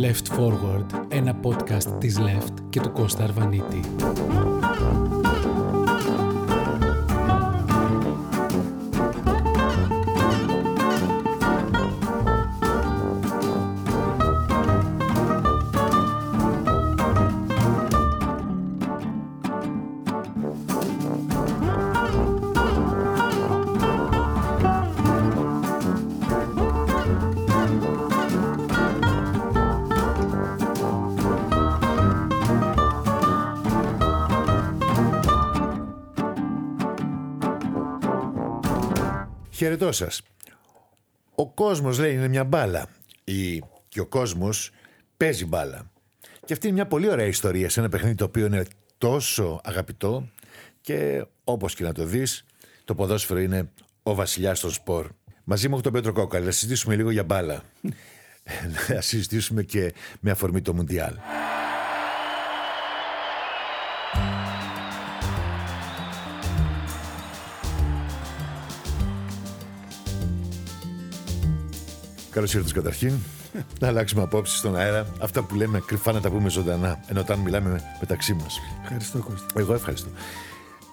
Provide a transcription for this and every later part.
Left Forward, ένα podcast της Left και του Κώστα Αρβανίτη. Χαιρετώ σας. Ο κόσμος λέει είναι μια μπάλα. Ή και ο κόσμος παίζει μπάλα. Και αυτή είναι μια πολύ ωραία ιστορία σε ένα παιχνίδι το οποίο είναι τόσο αγαπητό και όπως και να το δεις το ποδόσφαιρο είναι ο βασιλιάς των σπορ. Μαζί μου έχω τον Πέτρο Κόκαλη, να συζητήσουμε λίγο για μπάλα. να συζητήσουμε και με αφορμή το Μουντιάλ. Καλώς ήρθατε καταρχήν. Να αλλάξουμε απόψεις στον αέρα. Αυτά που λέμε κρυφά να τα πούμε ζωντανά. Ενώ όταν μιλάμε μεταξύ μας. Ευχαριστώ, Κώστα. Εγώ ευχαριστώ.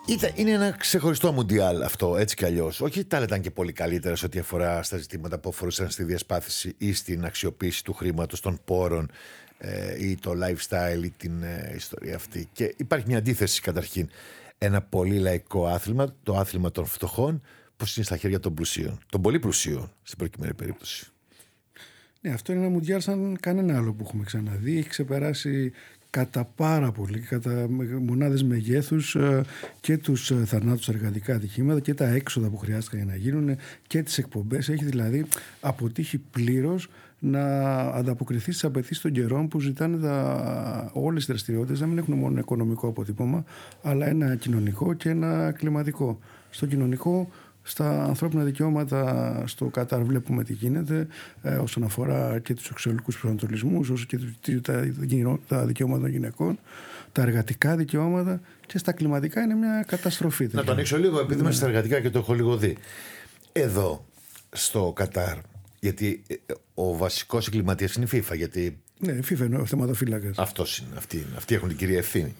Ήταν, είναι ένα ξεχωριστό μουντιάλ αυτό, έτσι κι αλλιώς. Όχι τα ήταν και πολύ καλύτερα σε ό,τι αφορά στα ζητήματα που αφορούσαν στη διασπάθηση ή στην αξιοποίηση του χρήματος, των πόρων ε, ή το lifestyle ή την ε, ιστορία αυτή. Και υπάρχει μια αντίθεση καταρχήν. Ένα πολύ λαϊκό άθλημα, το άθλημα των φτωχών, που είναι στα χέρια των πλουσίων. Των πολύ πλουσίων, στην προκειμένη περίπτωση. Ναι, αυτό είναι ένα μουντιάλ σαν κανένα άλλο που έχουμε ξαναδεί. Έχει ξεπεράσει κατά πάρα πολύ, κατά μονάδες μεγέθους ε, και τους ε, θανάτους εργατικά ατυχήματα και τα έξοδα που χρειάστηκαν για να γίνουν και τις εκπομπές. Έχει δηλαδή αποτύχει πλήρως να ανταποκριθεί στις απαιτήσεις των καιρών που ζητάνε τα, όλες οι δραστηριότητες να μην έχουν μόνο οικονομικό αποτύπωμα αλλά ένα κοινωνικό και ένα κλιματικό. Στο κοινωνικό στα ανθρώπινα δικαιώματα στο Κατάρ βλέπουμε τι γίνεται ε, όσον αφορά και τους σεξουαλικούς προσανατολισμούς όσο και τα, τα δικαιώματα των γυναικών τα εργατικά δικαιώματα και στα κλιματικά είναι μια καταστροφή. Να το ανοίξω λίγο επειδή είμαστε στα εργατικά και το έχω λίγο δει. Εδώ στο Κατάρ γιατί ε, ο βασικός εγκληματίας είναι η FIFA. Γιατί... Ναι, η FIFA είναι ο θεματοφύλακας. Αυτός είναι. Αυτοί, αυτοί έχουν την κυρία ευθύνη.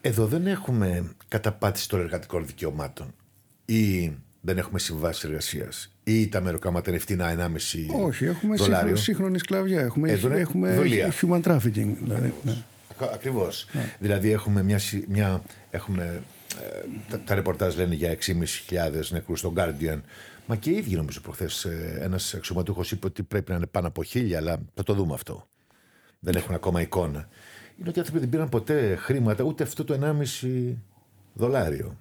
Εδώ δεν έχουμε καταπάτηση των εργατικών δικαιωμάτων ή δεν έχουμε συμβάσει εργασίας ή τα μεροκάματα είναι φτηνά 1,5 Όχι, έχουμε δολάριο. σύγχρονη σκλαβιά. Έχουμε, έχουμε human trafficking. Δηλαδή, ναι. Ακριβώς. Ναι. Δηλαδή έχουμε μια. μια έχουμε, ε, τα, τα ρεπορτάζ λένε για 6.500 νεκρούς στο Guardian. Μα και οι ίδιοι νομίζω προχθές ε, ένας αξιωματούχος είπε ότι πρέπει να είναι πάνω από χίλια, αλλά θα το δούμε αυτό. Δεν έχουν ακόμα εικόνα. Είναι ότι οι άνθρωποι δεν πήραν ποτέ χρήματα, ούτε αυτό το 1,5 δολάριο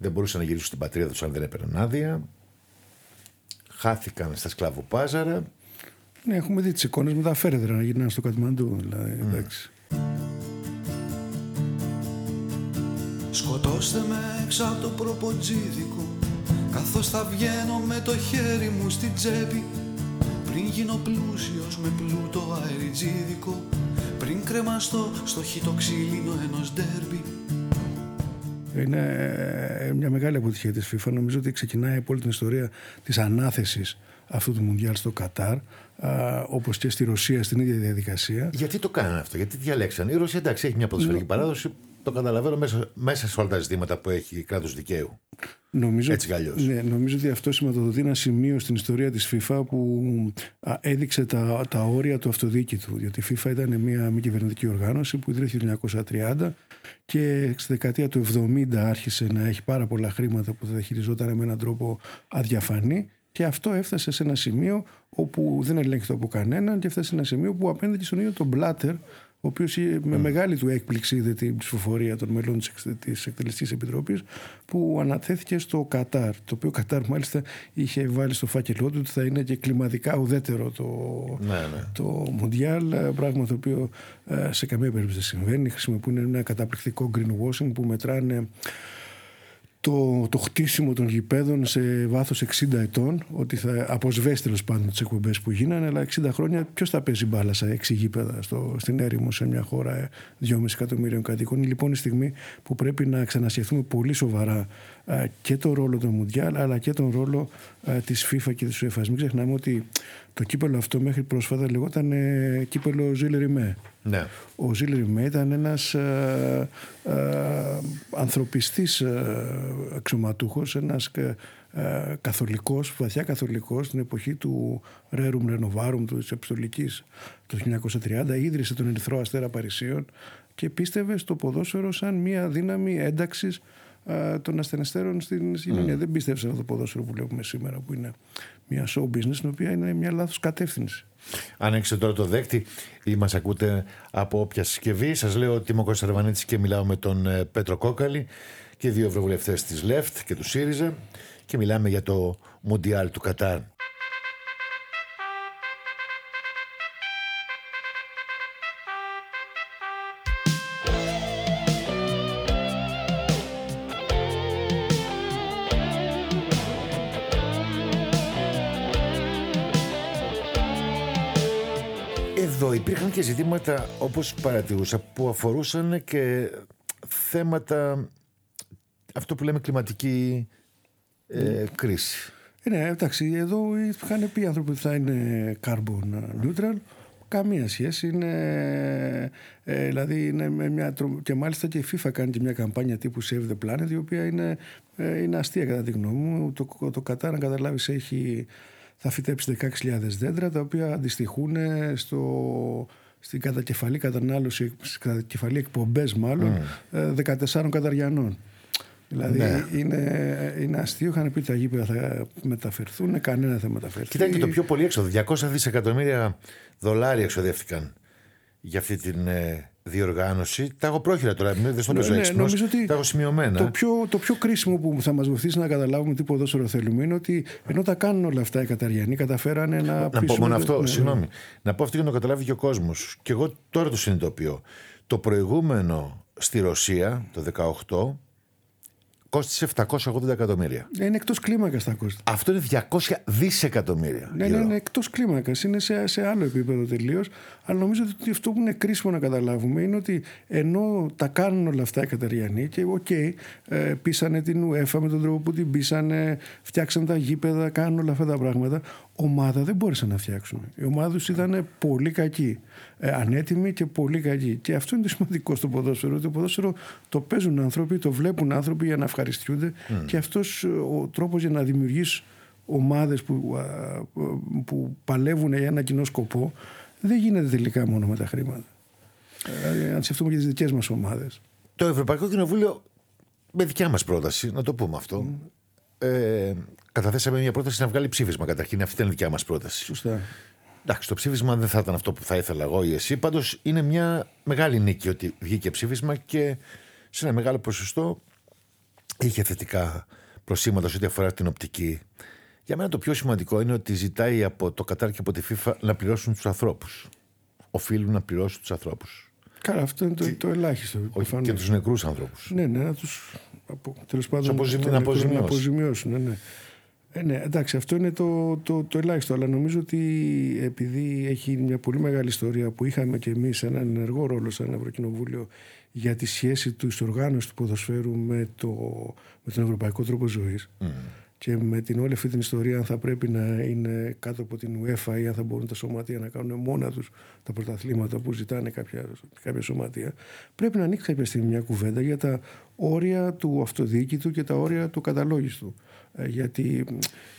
δεν μπορούσαν να γυρίσουν στην πατρίδα τους αν δεν έπαιρναν άδεια. Χάθηκαν στα σκλαβοπάζαρα. Ναι, έχουμε δει τις εικόνες με τα φέρετρα να γυρνάνε στο Κατμαντού. Δηλαδή, mm. Σκοτώστε με έξω από το προποτζίδικο Καθώς θα βγαίνω με το χέρι μου στην τσέπη Πριν γίνω πλούσιος με πλούτο αεριτζίδικο Πριν κρεμαστώ στο χιτό ξύλινο ενός ντέρμπι είναι ε, μια μεγάλη αποτυχία της FIFA. Νομίζω ότι ξεκινάει από όλη την ιστορία της ανάθεσης αυτού του Μουντιάλ στο Κατάρ, όπω όπως και στη Ρωσία στην ίδια διαδικασία. Γιατί το κάνανε αυτό, γιατί διαλέξαν. Η Ρωσία εντάξει έχει μια ποδοσφαιρική παράδοση, το καταλαβαίνω μέσα, μέσα σε όλα τα ζητήματα που έχει κράτος δικαίου. Νομίζω, Έτσι ναι, νομίζω ότι αυτό σηματοδοτεί ένα σημείο στην ιστορία της FIFA που έδειξε τα, τα όρια του αυτοδίκητου. Γιατί η FIFA ήταν μια μη κυβερνητική οργάνωση που ιδρύθηκε το 1930 και στη δεκαετία του 70 άρχισε να έχει πάρα πολλά χρήματα που θα χειριζόταν με έναν τρόπο αδιαφανή και αυτό έφτασε σε ένα σημείο όπου δεν ελέγχεται από κανέναν και έφτασε σε ένα σημείο που απέναντι στον ίδιο τον Μπλάτερ ο οποίος με μεγάλη του έκπληξη είδε την ψηφοφορία των μελών της Εκτελεστικής Επιτροπής, που αναθέθηκε στο Κατάρ. Το οποίο Κατάρ, μάλιστα, είχε βάλει στο φάκελό του ότι θα είναι και κλιματικά ουδέτερο το, ναι, ναι. το Μουντιάλ. Πράγμα το οποίο ε, σε καμία περίπτωση δεν συμβαίνει. Χρησιμοποιούν ένα καταπληκτικό greenwashing που μετράνε το, το χτίσιμο των γηπέδων σε βάθος 60 ετών, ότι θα αποσβέσει τέλος πάντων τις εκπομπές που γίνανε, αλλά 60 χρόνια ποιος θα παίζει μπάλα σε 6 γήπεδα στο, στην έρημο σε μια χώρα 2,5 εκατομμύριων κατοίκων. Είναι λοιπόν η στιγμή που πρέπει να ξανασκεφτούμε πολύ σοβαρά και τον ρόλο του Μουντιάλ, αλλά και τον ρόλο ε, της FIFA και της UEFA. Μην ξεχνάμε ότι το κύπελο αυτό μέχρι πρόσφατα λεγόταν ε, κύπελο Ζήλερη Με. Ναι. Ο Ζήλερη Με ήταν ένας ε, ε, ανθρωπιστής ε, αξιωματούχος, ένας ε, ε, καθολικός, βαθιά καθολικός στην εποχή του Rerum Renovarum, της Επιστολικής το 1930, ίδρυσε τον Ερυθρό Αστέρα Παρισίων και πίστευε στο ποδόσφαιρο σαν μια δύναμη ένταξης ε, των ασθενεστέρων στην κοινωνία. Δεν πίστευε σε αυτό το ποδόσφαιρο που βλέπουμε σήμερα, που είναι μια show business, την οποία είναι μια λάθος κατεύθυνση. Άνοιξε τώρα το δέκτη ή μας ακούτε από όποια συσκευή. Σας λέω ότι είμαι ο Κωνσταντινίδη και μιλάω με τον ε, Πέτρο Κόκαλη και δύο ευρωβουλευτές της ΛΕΦΤ και του ΣΥΡΙΖΑ και μιλάμε για το Μουντιάλ του Κατάρ. Εδώ υπήρχαν και ζητήματα όπως παρατηρούσα που αφορούσαν και θέματα αυτό που λέμε κλιματική ε, κρίση. Ε, ναι, εντάξει, εδώ είχαν πει οι άνθρωποι ότι θα είναι carbon neutral. Καμία σχέση. Είναι, ε, δηλαδή είναι με μια, τρο- και μάλιστα και η FIFA κάνει και μια καμπάνια τύπου Save the Planet, η οποία είναι, ε, είναι αστεία κατά τη γνώμη μου. Το, το Κατάρ, να καταλάβεις, έχει, θα φυτέψει 16.000 δέντρα, τα οποία αντιστοιχούν στο, στην κατακεφαλή κατανάλωση, στις κατακεφαλή εκπομπές μάλλον, ε, 14 καταριανών. Δηλαδή Ναι. είναι, είναι αστείο. Είχαν πει ότι τα γήπεδα θα μεταφερθούν, κανένα δεν θα μεταφερθεί. Κοιτάξτε το πιο πολύ έξοδο. 200 δισεκατομμύρια δολάρια εξοδεύτηκαν για αυτή την ε, διοργάνωση. Τα έχω πρόχειρα τώρα, μην δεν στο παίζω Ναι, έξυπνος. νομίζω ότι Τα έχω σημειωμένα. Το πιο, το πιο κρίσιμο που θα μας βοηθήσει να καταλάβουμε τι ποδόσφαιρο θέλουμε είναι ότι ενώ τα κάνουν όλα αυτά οι Καταριανοί, καταφέρανε να. Να πω πείσουν- μόνο αυτό, ναι, συγγνώμη. Να πω αυτό για να το καταλάβει και ο κόσμος. Και εγώ τώρα το συνειδητοποιώ. Το προηγούμενο στη Ρωσία, το 18, κόστησε 780 εκατομμύρια. ναι. Είναι εκτός κλίμακας τα κόστη. Αυτό είναι 200 δισεκατομμύρια. Ναι, ναι, ευρώ. είναι εκτός κλίμακας. Είναι σε, σε άλλο επίπεδο τελείως. Αλλά νομίζω ότι αυτό που είναι κρίσιμο να καταλάβουμε είναι ότι ενώ τα κάνουν όλα αυτά οι Καταριανοί και οκ, ε, πείσανε την UEFA με τον τρόπο που την πείσανε, φτιάξαν τα γήπεδα, κάνουν όλα αυτά τα πράγματα. Ομάδα δεν μπόρεσαν να φτιάξουν. Η ομάδα τους ήταν πολύ κακή. Ε, ανέτοιμη και πολύ κακή. Και αυτό είναι το σημαντικό στο ποδόσφαιρο. Ότι το ποδόσφαιρο το παίζουν άνθρωποι, το βλέπουν άνθρωποι για να ευχαριστιούνται. Και αυτός ο τρόπος για να δημιουργήσει ομάδες που, α, που παλεύουν για ένα κοινό σκοπό δεν γίνεται τελικά μόνο με τα χρήματα. Δηλαδή, αν σκεφτούμε και τις δικές μας ομάδες. Το Ευρωπαϊκό Κοινοβούλιο, με δικιά μας πρόταση, να το πούμε αυτό, ε, καταθέσαμε μια πρόταση να βγάλει ψήφισμα καταρχήν. Αυτή ήταν η δικιά μας πρόταση. Σωστά. Εντάξει, το ψήφισμα δεν θα ήταν αυτό που θα ήθελα εγώ ή εσύ. Πάντως είναι μια μεγάλη νίκη ότι βγήκε ψήφισμα και σε ένα μεγάλο ποσοστό είχε θετικά προσήματα σε ό,τι αφορά την οπτική. Για μένα το πιο σημαντικό είναι ότι ζητάει από το Κατάρ και από τη FIFA να πληρώσουν τους ανθρώπους. Οφείλουν να πληρώσουν τους ανθρώπους. Καλά, αυτό είναι το, το ελάχιστο. Όχι προφανώς. και τους νεκρούς ανθρώπους. Ναι, ναι, να τους απο, τέλος πάντων αποζημι- να να τους αποζημιώσουν. αποζημιώσουν. Ναι, ναι. Ε, ναι, εντάξει, αυτό είναι το, το, το ελάχιστο. Αλλά νομίζω ότι επειδή έχει μια πολύ μεγάλη ιστορία που είχαμε και εμείς έναν ενεργό ρόλο σαν Ευρωκοινοβούλιο για τη σχέση του οργάνωσης του ποδοσφαίρου με, το, με τον ευρωπαϊκό τρόπο ζωής. Και με την όλη αυτή την ιστορία, αν θα πρέπει να είναι κάτω από την UEFA ή αν θα μπορούν τα σωματεία να κάνουν μόνα τους τα πρωταθλήματα που ζητάνε κάποια, κάποια σωματεία, πρέπει να ανοίξει κάποια στιγμή μια κουβέντα για τα όρια του αυτοδιοίκητου και τα όρια του καταλόγιστου. Ε, γιατί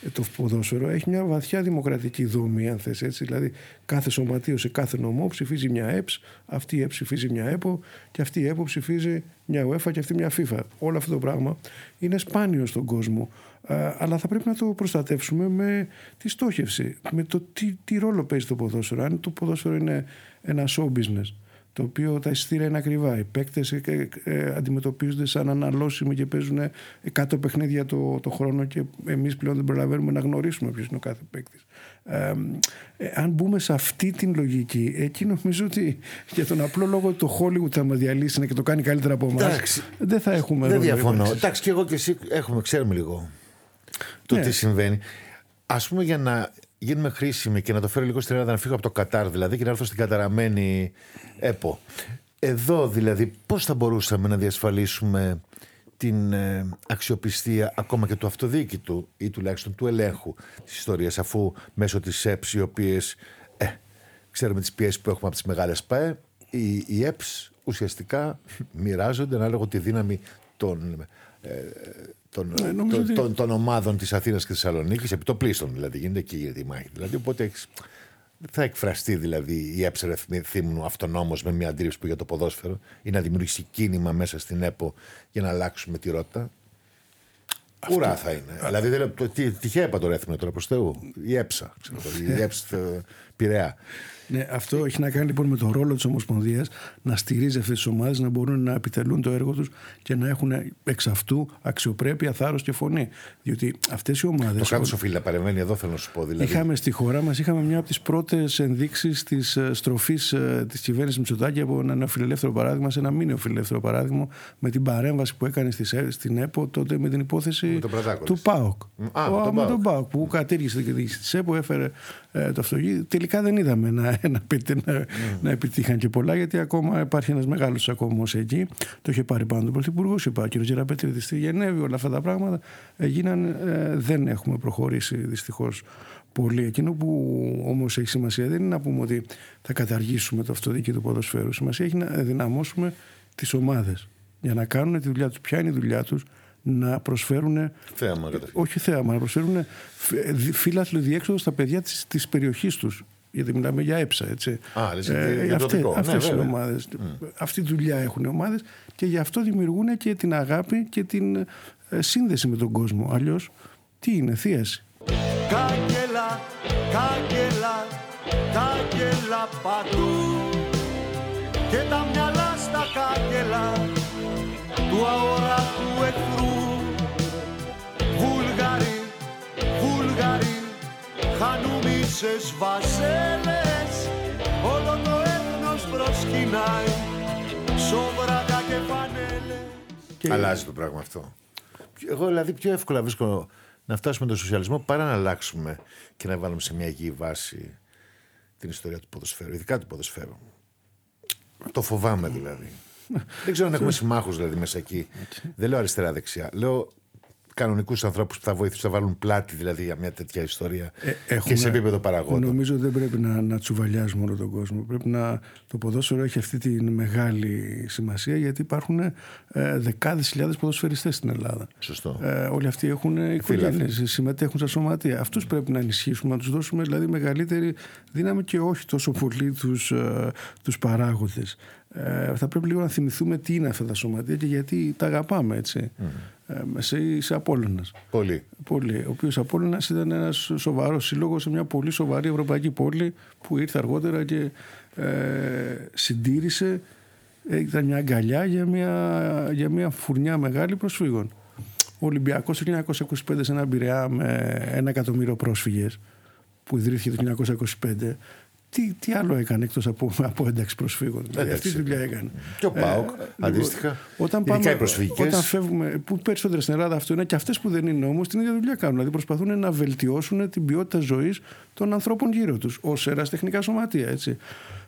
ε, το ποδόσφαιρο έχει μια βαθιά δημοκρατική δομή, αν θες έτσι. Δηλαδή, κάθε σωματείο σε κάθε νομό ψηφίζει μια ΕΠΣ, αυτή η ΕΠΣ ψηφίζει μια ΕΠΟ και αυτή η ΕΠΟ ψηφίζει μια UEFA και αυτή μια FIFA. Όλο αυτό το πράγμα είναι σπάνιο στον κόσμο. Ε, αλλά θα πρέπει να το προστατεύσουμε με τη στόχευση, με το τι, τι ρόλο παίζει το ποδόσφαιρο. Αν το ποδόσφαιρο είναι ένα show business, το οποίο τα εισιτήρια είναι ακριβά. Οι παίκτες ε, ε, αντιμετωπίζονται σαν αναλώσιμοι και παίζουν 100 παιχνίδια το, το χρόνο και εμείς πλέον δεν προλαβαίνουμε να γνωρίσουμε ποιος είναι ο κάθε παίκτης. Ε, ε, αν μπούμε σε αυτή την λογική, εκεί νομίζω ότι για τον απλό λόγο ότι το Hollywood θα μας διαλύσει και το κάνει καλύτερα από εμάς, Εντάξει. δεν θα έχουμε Δεν ρόλο διαφωνώ. ύπαρξης. Εντάξει, και εγώ και εσύ έχουμε, ξέρουμε λίγο το Ναι. τι συμβαίνει. Α πούμε, για να γίνουμε χρήσιμοι και να το φέρω λίγο στην Ελλάδα, να φύγω από το Κατάρ δηλαδή και να έρθω στην καταραμένη ΕΠΟ. Εδώ δηλαδή, πώς θα μπορούσαμε να διασφαλίσουμε την ε, αξιοπιστία ακόμα και του αυτοδίκητου ή τουλάχιστον του ελέγχου της ιστορίας αφού μέσω της ΕΠΣ οι οποίες ε, ξέρουμε τις πιέσεις που έχουμε από τις μεγάλες ΠΑΕ οι, οι ΕΠΣ ουσιαστικά μοιράζονται ανάλογα τη δύναμη των ε, των, ε, των, των, ομάδων της Αθήνας και της Θεσσαλονίκης, επί το πλήστον δηλαδή, γίνεται εκεί για τη μάχη. Δηλαδή, οπότε έχεις, θα εκφραστεί δηλαδή η έψερε θύμνου αυτονόμως με μια αντίληψη που για το ποδόσφαιρο ή να δημιουργήσει κίνημα μέσα στην ΕΠΟ για να αλλάξουμε τη ρότα. Αυτό... Ουρά θα είναι. Δηλαδή, δηλαδή, τυχαία είπα το ρέθμιο τώρα προς Θεού. Η έψα. Ξέρω, η έψα Πειραιά. Ναι, αυτό έχει να κάνει λοιπόν με τον ρόλο της Ομοσπονδίας να στηρίζει αυτές τις ομάδες, να μπορούν να επιτελούν το έργο τους και να έχουν εξ αυτού αξιοπρέπεια, θάρρος και φωνή. Διότι αυτές οι ομάδες. Το κράτος οφείλει να παρεμβαίνει εδώ, θέλω να σου πω. Δηλαδή. Είχαμε στη χώρα μας είχαμε μια από τις πρώτες ενδείξεις της ε, στροφής ε, της κυβέρνησης Μητσοτάκη από ένα νεοφιλελεύθερο παράδειγμα σε ένα μη νεοφιλελεύθερο παράδειγμα με την παρέμβαση που έκανε στην ΕΠΟ τότε με την υπόθεση του ΠΑΟΚ. Α, ο, με τον ΠΑΟΚ που κατήργησε της ΕΠΟ, έφερε ε, το αυτοκίνητο. Τελικά δεν είδαμε να να, να, να επιτύχαν και πολλά, γιατί ακόμα υπάρχει ένας μεγάλος ακόμα εκεί. Το είχε πάρει πάνω τον Πρωθυπουργό, είπα, ο κ. Τζεραπέτρη στη Γενέβη, όλα αυτά τα πράγματα έγιναν. Ε, δεν έχουμε προχωρήσει δυστυχώς πολύ. Εκείνο που όμως έχει σημασία δεν είναι να πούμε ότι θα καταργήσουμε το αυτοδίκαιο του ποδοσφαίρου. Σημασία έχει να δυναμώσουμε τις ομάδες για να κάνουν τη δουλειά τους. Ποια είναι η δουλειά τους, να προσφέρουν. Θέαμα, όχι θέαμα, να προσφέρουν φύλαθλο διέξοδο στα παιδιά της περιοχής τους γιατί μιλάμε για έψα, έτσι. Α, λες, ε, αυτές, αυτές ναι, οι ομάδες, mm. αυτή τη δουλειά έχουν οι ομάδες και γι' αυτό δημιουργούν και την αγάπη και την ε, σύνδεση με τον κόσμο. Αλλιώς, τι είναι, θίαση. Κάγκελα, κάγκελα, κάγκελα παντού και τα μυαλά στα κάγκελα του αόρατου χανούμισες βασέλες όλο το έθνος προσκυνάει σόβρακα και φανέλες και... Αλλάζει το πράγμα αυτό. Εγώ δηλαδή πιο εύκολα βρίσκω να φτάσουμε τον σοσιαλισμό παρά να αλλάξουμε και να βάλουμε σε μια υγιή βάση την ιστορία του ποδοσφαίρου, ειδικά του ποδοσφαίρου. Το φοβάμαι δηλαδή. Δεν ξέρω αν έχουμε συμμάχους δηλαδή μέσα εκεί. Δεν λέω αριστερά-δεξιά. Λέω κανονικούς ανθρώπους που θα βοηθήσουν να βάλουν πλάτη δηλαδή για μια τέτοια ιστορία ε, έχουμε, και σε επίπεδο παραγόντων. Νομίζω ότι δεν πρέπει να, να τσουβαλιάζουμε όλο τον κόσμο. Πρέπει να. Το ποδόσφαιρο έχει αυτή τη μεγάλη σημασία γιατί υπάρχουν ε, δεκάδες χιλιάδες ποδοσφαιριστές στην Ελλάδα. Σωστό. Ε, όλοι αυτοί έχουν οικογένειες, συμμετέχουν στα σωματεία. Αυτούς πρέπει να ενισχύσουμε, να τους δώσουμε δηλαδή μεγαλύτερη δύναμη και όχι τόσο πολύ τους τους ε, παράγοντες. Ε, θα πρέπει λίγο να θυμηθούμε τι είναι αυτά τα σωματεία και γιατί τα αγαπάμε έτσι. Mm. Ε, είσαι Απόλλωνας. Πολύ. Πολύ. Ο οποίος Απόλλωνας ήταν ένας σοβαρός σύλλογος σε μια πολύ σοβαρή ευρωπαϊκή πόλη που ήρθε αργότερα και ε, συντήρησε ε, ήταν μια αγκαλιά για μια, για μια φουρνιά μεγάλη προσφύγων. Ο Ολυμπιακός το 1925 σε ένα Πειραιά με ένα εκατομμύριο πρόσφυγες που ιδρύθηκε το 1925 τι, τι άλλο έκανε εκτός από, από ένταξη προσφύγων; Δηλαδή αυτή τη δουλειά έκανε. Και ο ΠΑΟΚ, ε, αντίστοιχα. Όταν, πάμε, όταν φεύγουμε, που περισσότερες στην Ελλάδα αυτό είναι και αυτές που δεν είναι όμως την ίδια δουλειά κάνουν. Δηλαδή προσπαθούν να βελτιώσουν την ποιότητα ζωής των ανθρώπων γύρω τους ως ερασιτεχνικά σωματεία. Έτσι.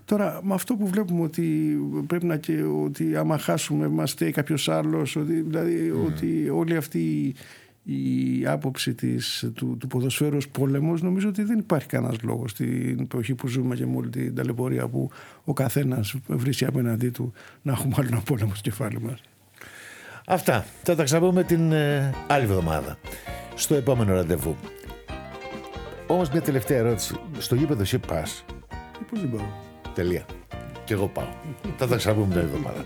Τώρα, με αυτό που βλέπουμε ότι πρέπει να και ότι άμα χάσουμε, μας φταίει κάποιος άλλος, δηλαδή mm. ότι όλοι αυτοί η άποψη της, του, του ποδοσφαίρου ως πόλεμος νομίζω ότι δεν υπάρχει κανένας λόγος στην εποχή που ζούμε και με όλη την ταλαιπωρία που ο καθένας βρίσκει απέναντί του να έχουμε άλλο ένα πόλεμο στο κεφάλι μας. Αυτά. Θα τα ξαναπούμε την ε, άλλη εβδομάδα στο επόμενο ραντεβού. Όμως μια τελευταία ερώτηση. Στο γήπεδο εσύ πας; Ε, πώς δεν πάω; Τελεία. Και εγώ πάω. θα τα ξαναπούμε την εβδομάδα.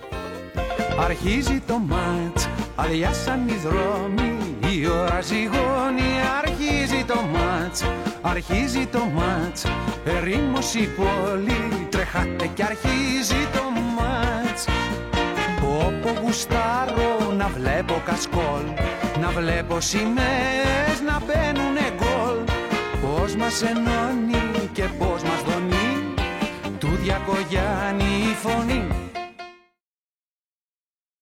Αρχίζει το μάτς, αδειάσαν οι δρόμοι η ώρα ζυγώνει, αρχίζει το μάτς, αρχίζει το μάτς. Ερήμος η πόλη, τρεχάτε και αρχίζει το μάτς. Όπου γουστάρω να βλέπω κασκόλ Να βλέπω σημαίες να μπαίνουνε γκολ. Πώς μας ενώνει και πώς μας δονεί Του Διακογιάννη η φωνή